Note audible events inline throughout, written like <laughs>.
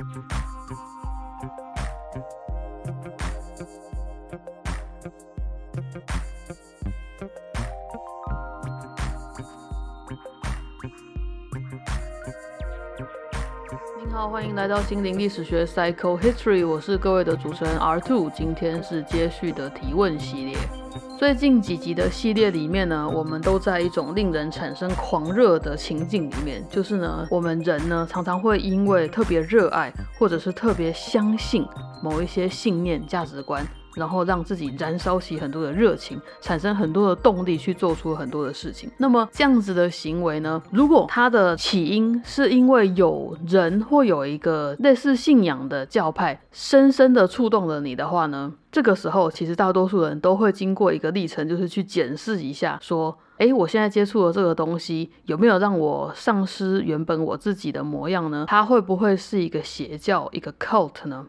您好，欢迎来到心灵历史学 Psycho History，我是各位的主持人 R Two，今天是接续的提问系列。最近几集的系列里面呢，我们都在一种令人产生狂热的情境里面，就是呢，我们人呢常常会因为特别热爱，或者是特别相信某一些信念、价值观。然后让自己燃烧起很多的热情，产生很多的动力去做出很多的事情。那么这样子的行为呢？如果它的起因是因为有人或有一个类似信仰的教派深深的触动了你的话呢？这个时候其实大多数人都会经过一个历程，就是去检视一下，说：诶，我现在接触的这个东西有没有让我丧失原本我自己的模样呢？它会不会是一个邪教、一个 cult 呢？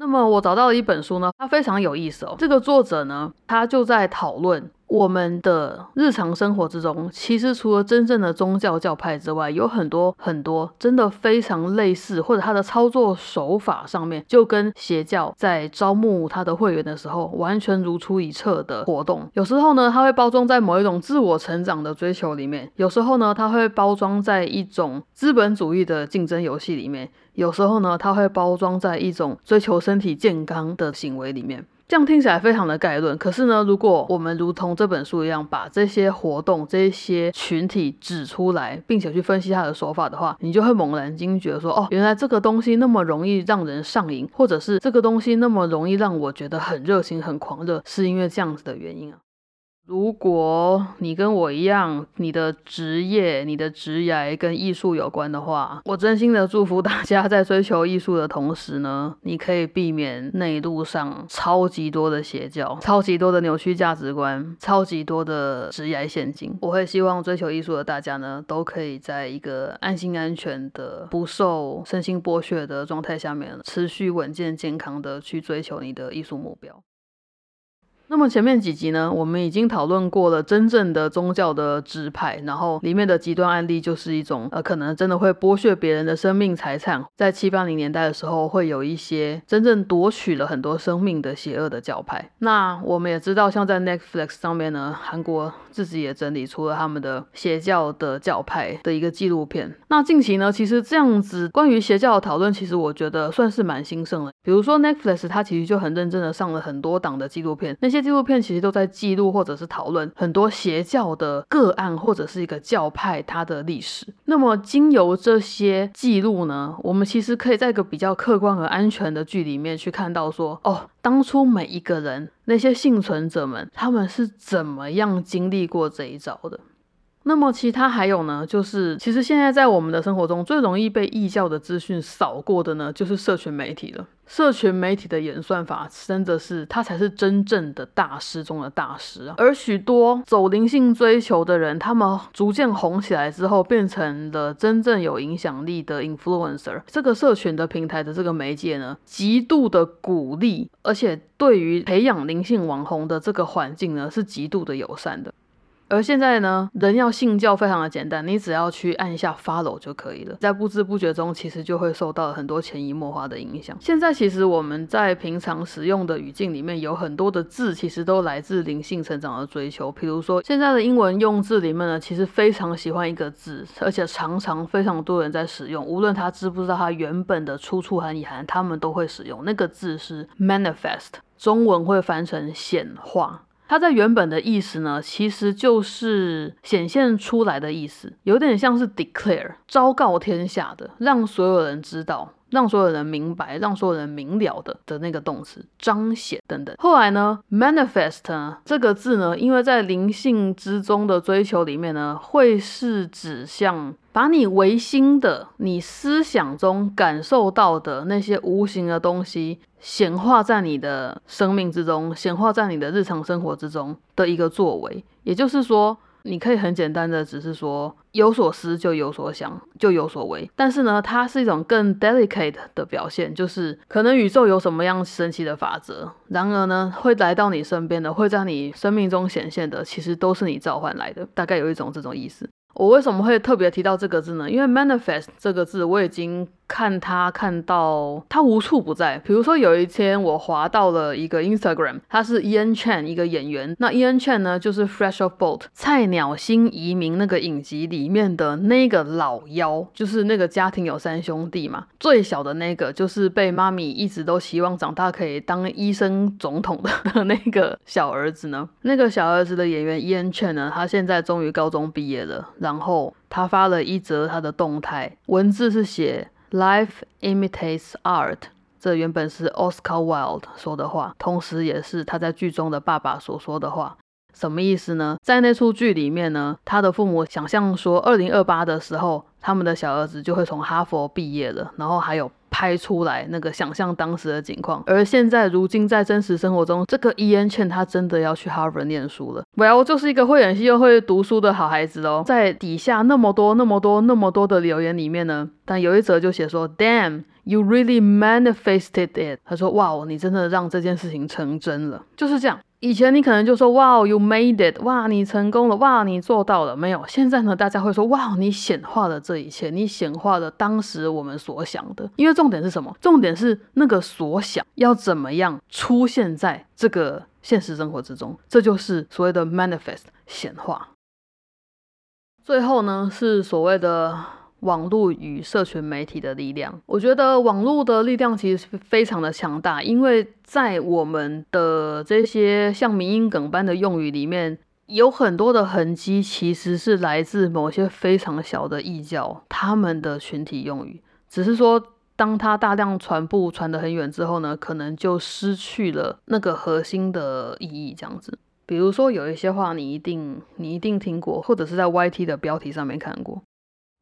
那么我找到了一本书呢，它非常有意思哦。这个作者呢，他就在讨论我们的日常生活之中，其实除了真正的宗教教派之外，有很多很多真的非常类似，或者它的操作手法上面就跟邪教在招募他的会员的时候完全如出一辙的活动。有时候呢，它会包装在某一种自我成长的追求里面；有时候呢，它会包装在一种资本主义的竞争游戏里面。有时候呢，它会包装在一种追求身体健康的行为里面，这样听起来非常的概论。可是呢，如果我们如同这本书一样，把这些活动、这些群体指出来，并且去分析它的手法的话，你就会猛然惊觉说：哦，原来这个东西那么容易让人上瘾，或者是这个东西那么容易让我觉得很热情、很狂热，是因为这样子的原因啊。如果你跟我一样，你的职业、你的职业跟艺术有关的话，我真心的祝福大家在追求艺术的同时呢，<laughs> 你可以避免那一路上超级多的邪教、超级多的扭曲价值观、超级多的职业陷阱。我会希望追求艺术的大家呢，都可以在一个安心安全的、不受身心剥削的状态下面，持续稳健健康的去追求你的艺术目标。那么前面几集呢，我们已经讨论过了真正的宗教的支派，然后里面的极端案例就是一种呃，可能真的会剥削别人的生命财产，在七八零年代的时候，会有一些真正夺取了很多生命的邪恶的教派。那我们也知道，像在 Netflix 上面呢，韩国自己也整理出了他们的邪教的教派的一个纪录片。那近期呢，其实这样子关于邪教的讨论，其实我觉得算是蛮兴盛的。比如说 Netflix，它其实就很认真的上了很多档的纪录片，那些。纪录片其实都在记录或者是讨论很多邪教的个案或者是一个教派它的历史。那么经由这些记录呢，我们其实可以在一个比较客观和安全的剧里面去看到说，哦，当初每一个人那些幸存者们他们是怎么样经历过这一招的。那么其他还有呢，就是其实现在在我们的生活中最容易被异教的资讯扫过的呢，就是社群媒体了。社群媒体的演算法真的是，它才是真正的大师中的大师啊！而许多走灵性追求的人，他们逐渐红起来之后，变成了真正有影响力的 influencer。这个社群的平台的这个媒介呢，极度的鼓励，而且对于培养灵性网红的这个环境呢，是极度的友善的。而现在呢，人要信教非常的简单，你只要去按一下 follow 就可以了，在不知不觉中，其实就会受到很多潜移默化的影响。现在其实我们在平常使用的语境里面，有很多的字其实都来自灵性成长的追求。比如说，现在的英文用字里面呢，其实非常喜欢一个字，而且常常非常多人在使用，无论他知不知道它原本的出处和意涵，他们都会使用那个字是 manifest，中文会翻成显化。它在原本的意思呢，其实就是显现出来的意思，有点像是 declare，昭告天下的，让所有人知道，让所有人明白，让所有人明了的的那个动词，彰显等等。后来呢，manifest 呢这个字呢，因为在灵性之中的追求里面呢，会是指向。把你唯心的、你思想中感受到的那些无形的东西显化在你的生命之中，显化在你的日常生活之中的一个作为。也就是说，你可以很简单的，只是说有所思就有所想，就有所为。但是呢，它是一种更 delicate 的表现，就是可能宇宙有什么样神奇的法则，然而呢，会来到你身边的，会在你生命中显现的，其实都是你召唤来的。大概有一种这种意思。我为什么会特别提到这个字呢？因为 manifest 这个字我已经看他看到他无处不在。比如说有一天我滑到了一个 Instagram，他是 Ian Chan 一个演员。那 Ian Chan 呢，就是 Fresh of Boat 菜鸟新移民那个影集里面的那个老妖，就是那个家庭有三兄弟嘛，最小的那个就是被妈咪一直都希望长大可以当医生总统的 <laughs> 那个小儿子呢。那个小儿子的演员 Ian Chan 呢，他现在终于高中毕业了，然后他发了一则他的动态，文字是写。Life imitates art，这原本是 Oscar Wilde 说的话，同时也是他在剧中的爸爸所说的话。什么意思呢？在那出剧里面呢，他的父母想象说，二零二八的时候，他们的小儿子就会从哈佛毕业了，然后还有。拍出来那个想象当时的景况，而现在如今在真实生活中，这个伊恩茜他真的要去 Harvard 念书了。Well，就是一个会演戏又会读书的好孩子哦。在底下那么多、那么多、那么多的留言里面呢，但有一则就写说，Damn，you really manifested it。他说，哇哦，你真的让这件事情成真了，就是这样。以前你可能就说哇，you made it，哇，你成功了，哇，你做到了，没有。现在呢，大家会说哇，你显化了这一切，你显化了当时我们所想的。因为重点是什么？重点是那个所想要怎么样出现在这个现实生活之中，这就是所谓的 manifest 显化。最后呢，是所谓的。网络与社群媒体的力量，我觉得网络的力量其实是非常的强大，因为在我们的这些像民音梗般的用语里面，有很多的痕迹其实是来自某些非常小的异教他们的群体用语，只是说当它大量传播传得很远之后呢，可能就失去了那个核心的意义，这样子。比如说有一些话你一定你一定听过，或者是在 YT 的标题上面看过。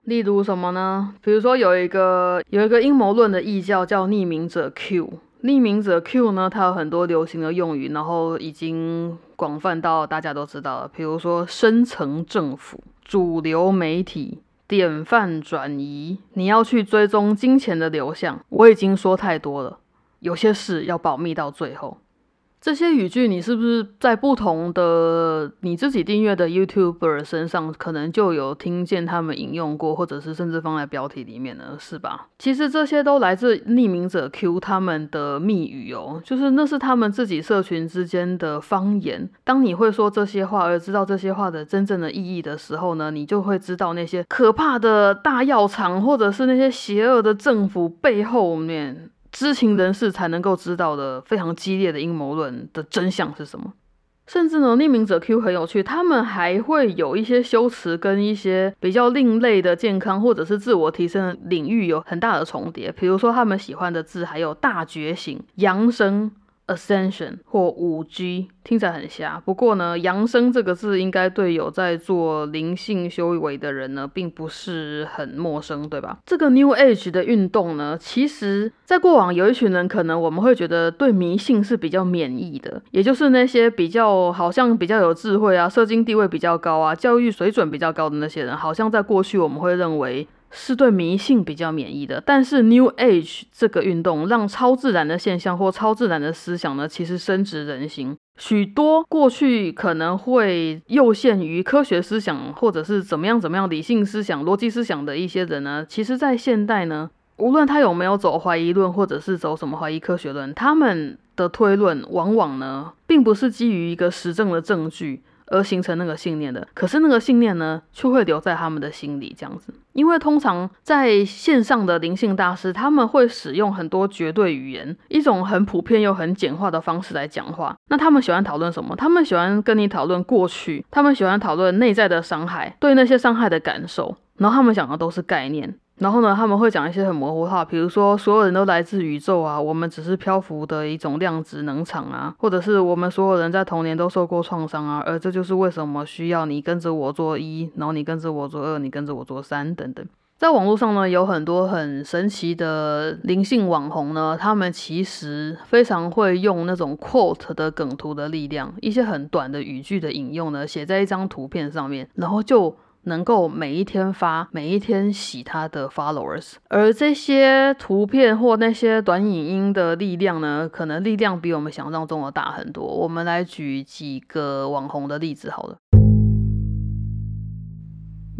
例如什么呢？比如说有一个有一个阴谋论的异教叫匿名者 Q，匿名者 Q 呢，它有很多流行的用语，然后已经广泛到大家都知道了。比如说深层政府、主流媒体、典范转移，你要去追踪金钱的流向，我已经说太多了，有些事要保密到最后。这些语句，你是不是在不同的你自己订阅的 YouTuber 身上，可能就有听见他们引用过，或者是甚至放在标题里面呢？是吧？其实这些都来自匿名者 Q 他们的密语哦，就是那是他们自己社群之间的方言。当你会说这些话，而知道这些话的真正的意义的时候呢，你就会知道那些可怕的大药厂，或者是那些邪恶的政府背后面。知情人士才能够知道的非常激烈的阴谋论的真相是什么？甚至呢，匿名者 Q 很有趣，他们还会有一些修辞跟一些比较另类的健康或者是自我提升的领域有很大的重叠。比如说，他们喜欢的字还有大觉醒、扬升。Ascension 或五 G 听起来很瞎，不过呢，扬升这个字应该对有在做灵性修为的人呢，并不是很陌生，对吧？这个 New Age 的运动呢，其实在过往有一群人，可能我们会觉得对迷信是比较免疫的，也就是那些比较好像比较有智慧啊、社经地位比较高啊、教育水准比较高的那些人，好像在过去我们会认为。是对迷信比较免疫的，但是 New Age 这个运动让超自然的现象或超自然的思想呢，其实深植人心。许多过去可能会又限于科学思想或者是怎么样怎么样理性思想、逻辑思想的一些人呢，其实在现代呢，无论他有没有走怀疑论或者是走什么怀疑科学论，他们的推论往往呢，并不是基于一个实证的证据。而形成那个信念的，可是那个信念呢，却会留在他们的心里这样子。因为通常在线上的灵性大师，他们会使用很多绝对语言，一种很普遍又很简化的方式来讲话。那他们喜欢讨论什么？他们喜欢跟你讨论过去，他们喜欢讨论内在的伤害，对那些伤害的感受，然后他们讲的都是概念。然后呢，他们会讲一些很模糊的话，比如说所有人都来自宇宙啊，我们只是漂浮的一种量子能场啊，或者是我们所有人在童年都受过创伤啊，而这就是为什么需要你跟着我做一，然后你跟着我做二，你跟着我做三等等。在网络上呢，有很多很神奇的灵性网红呢，他们其实非常会用那种 quote 的梗图的力量，一些很短的语句的引用呢，写在一张图片上面，然后就。能够每一天发，每一天洗他的 followers，而这些图片或那些短影音的力量呢，可能力量比我们想象中的大很多。我们来举几个网红的例子好了。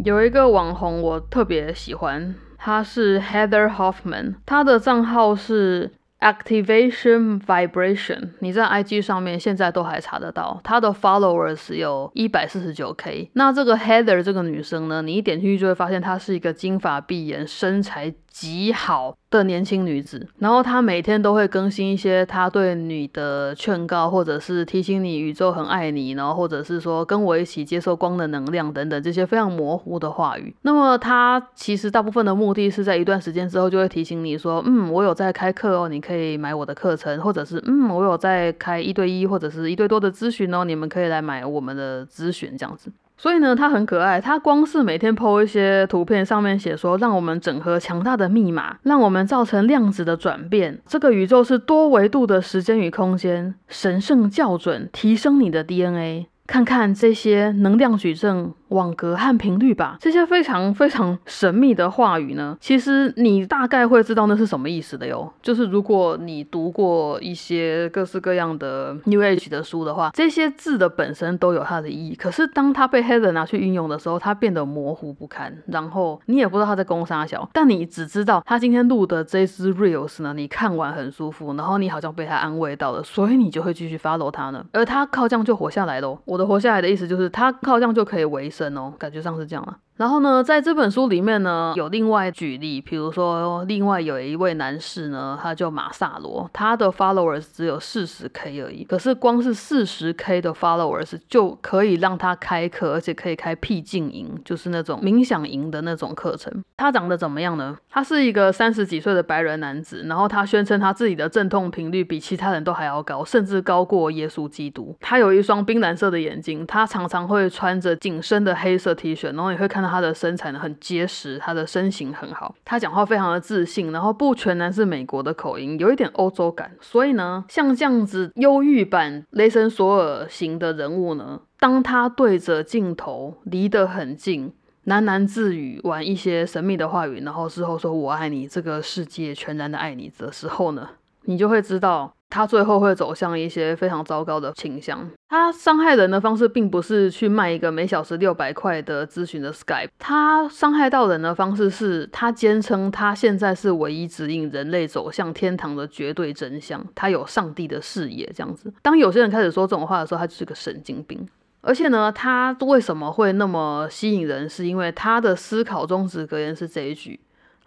有一个网红我特别喜欢，他是 Heather Hoffman，他的账号是。Activation Vibration，你在 IG 上面现在都还查得到，她的 followers 有一百四十九 K。那这个 Heather 这个女生呢，你一点进去就会发现她是一个金发碧眼，身材。极好的年轻女子，然后她每天都会更新一些她对你的劝告，或者是提醒你宇宙很爱你，然后或者是说跟我一起接受光的能量等等这些非常模糊的话语。那么她其实大部分的目的是在一段时间之后就会提醒你说，嗯，我有在开课哦，你可以买我的课程，或者是嗯，我有在开一对一或者是一对多的咨询哦，你们可以来买我们的咨询这样子。所以呢，他很可爱。他光是每天 po 一些图片，上面写说，让我们整合强大的密码，让我们造成量子的转变。这个宇宙是多维度的时间与空间，神圣校准，提升你的 DNA。看看这些能量矩阵。网格和频率吧，这些非常非常神秘的话语呢，其实你大概会知道那是什么意思的哟。就是如果你读过一些各式各样的 New Age 的书的话，这些字的本身都有它的意义。可是当它被 Heather 拿去运用的时候，它变得模糊不堪，然后你也不知道他在攻杀小，但你只知道他今天录的这支 Reels 呢，你看完很舒服，然后你好像被他安慰到了，所以你就会继续 follow 他呢。而他靠这样就活下来喽。我的活下来的意思就是他靠这样就可以维。生哦，感觉上是这样了。然后呢，在这本书里面呢，有另外举例，比如说，另外有一位男士呢，他叫马萨罗，他的 followers 只有四十 k 而已，可是光是四十 k 的 followers 就可以让他开课，而且可以开僻静营，就是那种冥想营的那种课程。他长得怎么样呢？他是一个三十几岁的白人男子，然后他宣称他自己的阵痛频率比其他人都还要高，甚至高过耶稣基督。他有一双冰蓝色的眼睛，他常常会穿着紧身的黑色 T 恤，然后你会看到。他的身材呢很结实，他的身形很好，他讲话非常的自信，然后不全然是美国的口音，有一点欧洲感。所以呢，像这样子忧郁版雷神索尔型的人物呢，当他对着镜头离得很近，喃喃自语，玩一些神秘的话语，然后事后说我爱你，这个世界全然的爱你的时候呢，你就会知道。他最后会走向一些非常糟糕的倾向。他伤害人的方式，并不是去卖一个每小时六百块的咨询的 Skype。他伤害到人的方式，是他坚称他现在是唯一指引人类走向天堂的绝对真相。他有上帝的视野，这样子。当有些人开始说这种话的时候，他就是个神经病。而且呢，他为什么会那么吸引人？是因为他的思考中止格言是这一句。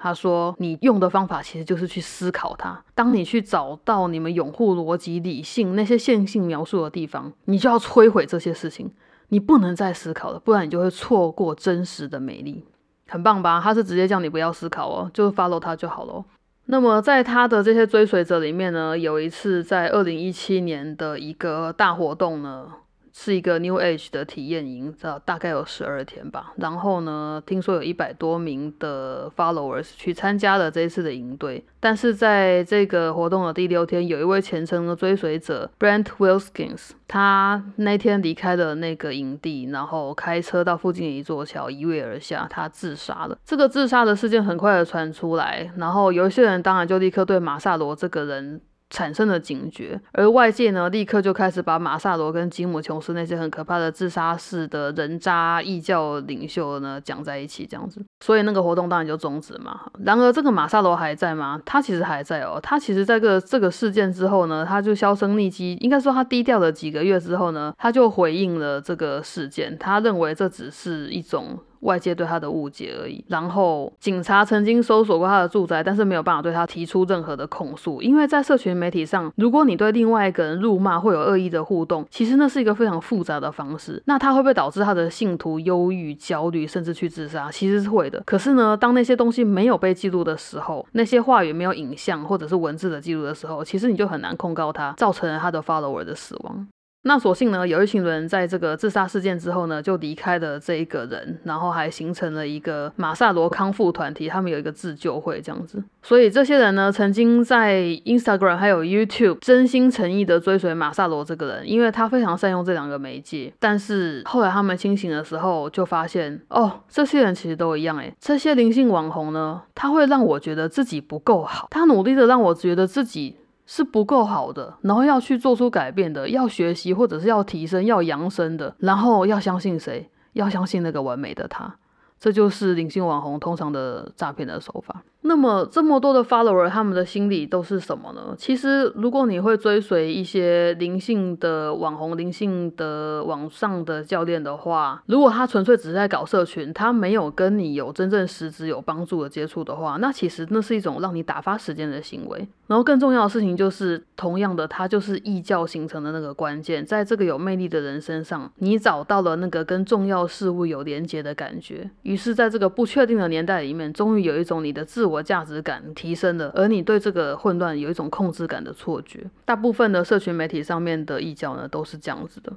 他说：“你用的方法其实就是去思考它。当你去找到你们拥护逻辑、理性那些线性描述的地方，你就要摧毁这些事情。你不能再思考了，不然你就会错过真实的美丽。很棒吧？他是直接叫你不要思考哦，就 follow 他就好了。那么在他的这些追随者里面呢，有一次在二零一七年的一个大活动呢。”是一个 New Age 的体验营，大概有十二天吧。然后呢，听说有一百多名的 followers 去参加了这一次的营队。但是在这个活动的第六天，有一位虔诚的追随者 Brent Wilkins，他那天离开了那个营地，然后开车到附近的一座桥，一跃而下，他自杀了。这个自杀的事件很快的传出来，然后有一些人当然就立刻对马萨罗这个人。产生了警觉，而外界呢，立刻就开始把马萨罗跟吉姆琼斯那些很可怕的自杀式的人渣异教领袖呢讲在一起，这样子，所以那个活动当然就终止嘛。然而这个马萨罗还在吗？他其实还在哦。他其实在个这个事件之后呢，他就销声匿迹。应该说他低调了几个月之后呢，他就回应了这个事件。他认为这只是一种。外界对他的误解而已。然后警察曾经搜索过他的住宅，但是没有办法对他提出任何的控诉，因为在社群媒体上，如果你对另外一个人辱骂会有恶意的互动，其实那是一个非常复杂的方式。那他会不会导致他的信徒忧郁、焦虑，甚至去自杀？其实是会的。可是呢，当那些东西没有被记录的时候，那些话语没有影像或者是文字的记录的时候，其实你就很难控告他，造成了他的 follower 的死亡。那所幸呢，有一群人在这个自杀事件之后呢，就离开了这一个人，然后还形成了一个马萨罗康复团体，他们有一个自救会这样子。所以这些人呢，曾经在 Instagram 还有 YouTube 真心诚意的追随马萨罗这个人，因为他非常善用这两个媒介。但是后来他们清醒的时候，就发现哦，这些人其实都一样诶，这些灵性网红呢，他会让我觉得自己不够好，他努力的让我觉得自己。是不够好的，然后要去做出改变的，要学习或者是要提升、要扬升的，然后要相信谁？要相信那个完美的他。这就是灵性网红通常的诈骗的手法。那么这么多的 follower，他们的心理都是什么呢？其实，如果你会追随一些灵性的网红、灵性的网上的教练的话，如果他纯粹只是在搞社群，他没有跟你有真正实质有帮助的接触的话，那其实那是一种让你打发时间的行为。然后更重要的事情就是，同样的，它就是异教形成的那个关键，在这个有魅力的人身上，你找到了那个跟重要事物有连结的感觉。于是，在这个不确定的年代里面，终于有一种你的自我价值感提升了，而你对这个混乱有一种控制感的错觉。大部分的社群媒体上面的异教呢，都是这样子的。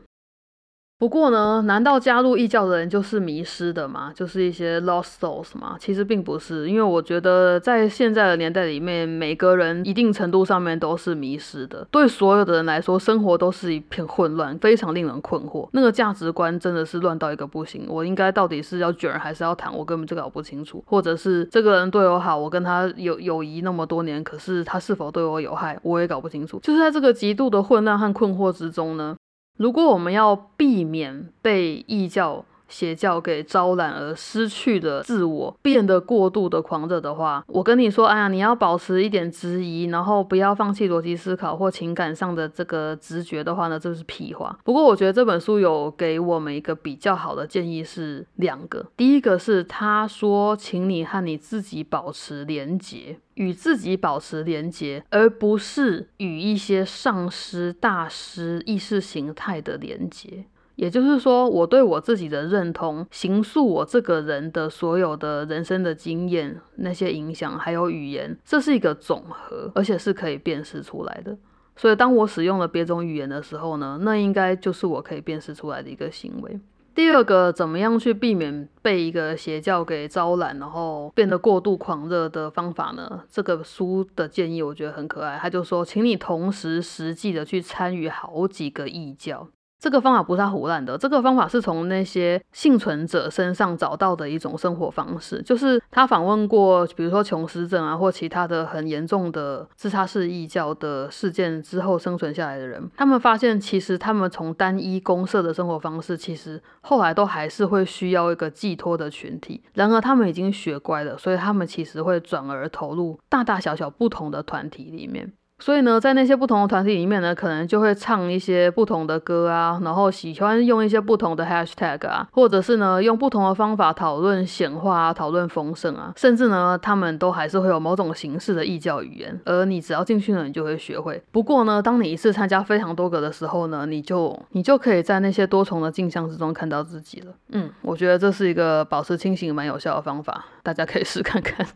不过呢，难道加入异教的人就是迷失的吗？就是一些 lost souls 吗？其实并不是，因为我觉得在现在的年代里面，每个人一定程度上面都是迷失的。对所有的人来说，生活都是一片混乱，非常令人困惑。那个价值观真的是乱到一个不行。我应该到底是要卷还是要谈？我根本就搞不清楚。或者是这个人对我好，我跟他有友谊那么多年，可是他是否对我有害，我也搞不清楚。就是在这个极度的混乱和困惑之中呢。如果我们要避免被异教邪教给招揽而失去了自我，变得过度的狂热的话，我跟你说，哎呀，你要保持一点质疑，然后不要放弃逻辑思考或情感上的这个直觉的话呢，这是屁话。不过我觉得这本书有给我们一个比较好的建议是两个，第一个是他说，请你和你自己保持连结。与自己保持连结，而不是与一些上师、大师、意识形态的连结。也就是说，我对我自己的认同，形塑我这个人的所有的人生的经验、那些影响，还有语言，这是一个总和，而且是可以辨识出来的。所以，当我使用了别种语言的时候呢，那应该就是我可以辨识出来的一个行为。第二个，怎么样去避免被一个邪教给招揽，然后变得过度狂热的方法呢？这个书的建议我觉得很可爱，他就说，请你同时实际的去参与好几个异教。这个方法不是他胡乱的，这个方法是从那些幸存者身上找到的一种生活方式。就是他访问过，比如说琼斯镇啊，或其他的很严重的自杀式异教的事件之后生存下来的人，他们发现其实他们从单一公社的生活方式，其实后来都还是会需要一个寄托的群体。然而他们已经学乖了，所以他们其实会转而投入大大小小不同的团体里面。所以呢，在那些不同的团体里面呢，可能就会唱一些不同的歌啊，然后喜欢用一些不同的 hashtag 啊，或者是呢，用不同的方法讨论显化啊，讨论丰盛啊，甚至呢，他们都还是会有某种形式的异教语言，而你只要进去了，你就会学会。不过呢，当你一次参加非常多个的时候呢，你就你就可以在那些多重的镜像之中看到自己了。嗯，我觉得这是一个保持清醒蛮有效的方法，大家可以试看看。<laughs>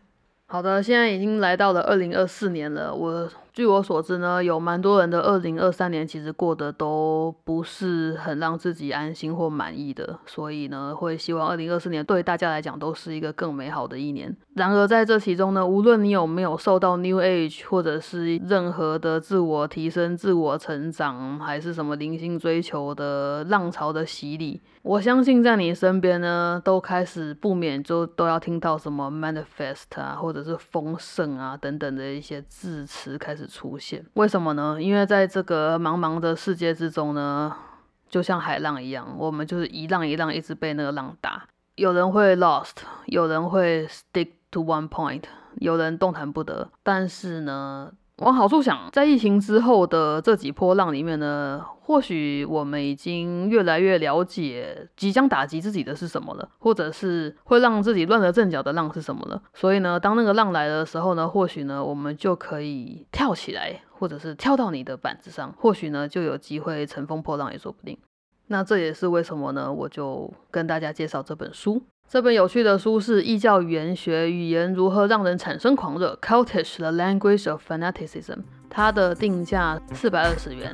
好的，现在已经来到了二零二四年了。我据我所知呢，有蛮多人的二零二三年其实过得都不是很让自己安心或满意的，所以呢，会希望二零二四年对大家来讲都是一个更美好的一年。然而在这其中呢，无论你有没有受到 New Age 或者是任何的自我提升、自我成长，还是什么灵性追求的浪潮的洗礼。我相信在你身边呢，都开始不免就都要听到什么 manifest 啊，或者是丰盛啊等等的一些字词开始出现。为什么呢？因为在这个茫茫的世界之中呢，就像海浪一样，我们就是一浪一浪一直被那个浪打。有人会 lost，有人会 stick to one point，有人动弹不得。但是呢？往好处想，在疫情之后的这几波浪里面呢，或许我们已经越来越了解即将打击自己的是什么了，或者是会让自己乱了阵脚的浪是什么了。所以呢，当那个浪来的时候呢，或许呢，我们就可以跳起来，或者是跳到你的板子上，或许呢，就有机会乘风破浪也说不定。那这也是为什么呢？我就跟大家介绍这本书。这本有趣的书是《异教语言学：语言如何让人产生狂热》（Cultish: The Language of Fanaticism）。它的定价四百二十元，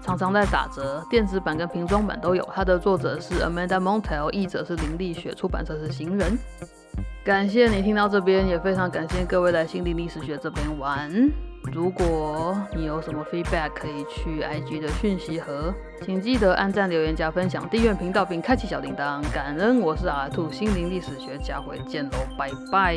常常在打折，电子版跟平装版都有。它的作者是 Amanda Montel，译者是林立雪，出版社是行人。感谢你听到这边，也非常感谢各位来心灵历史学这边玩。如果你有什么 feedback，可以去 IG 的讯息盒，请记得按赞、留言、加分享、订阅频道并开启小铃铛。感恩，我是阿兔，心灵历史学，家回见喽，拜拜。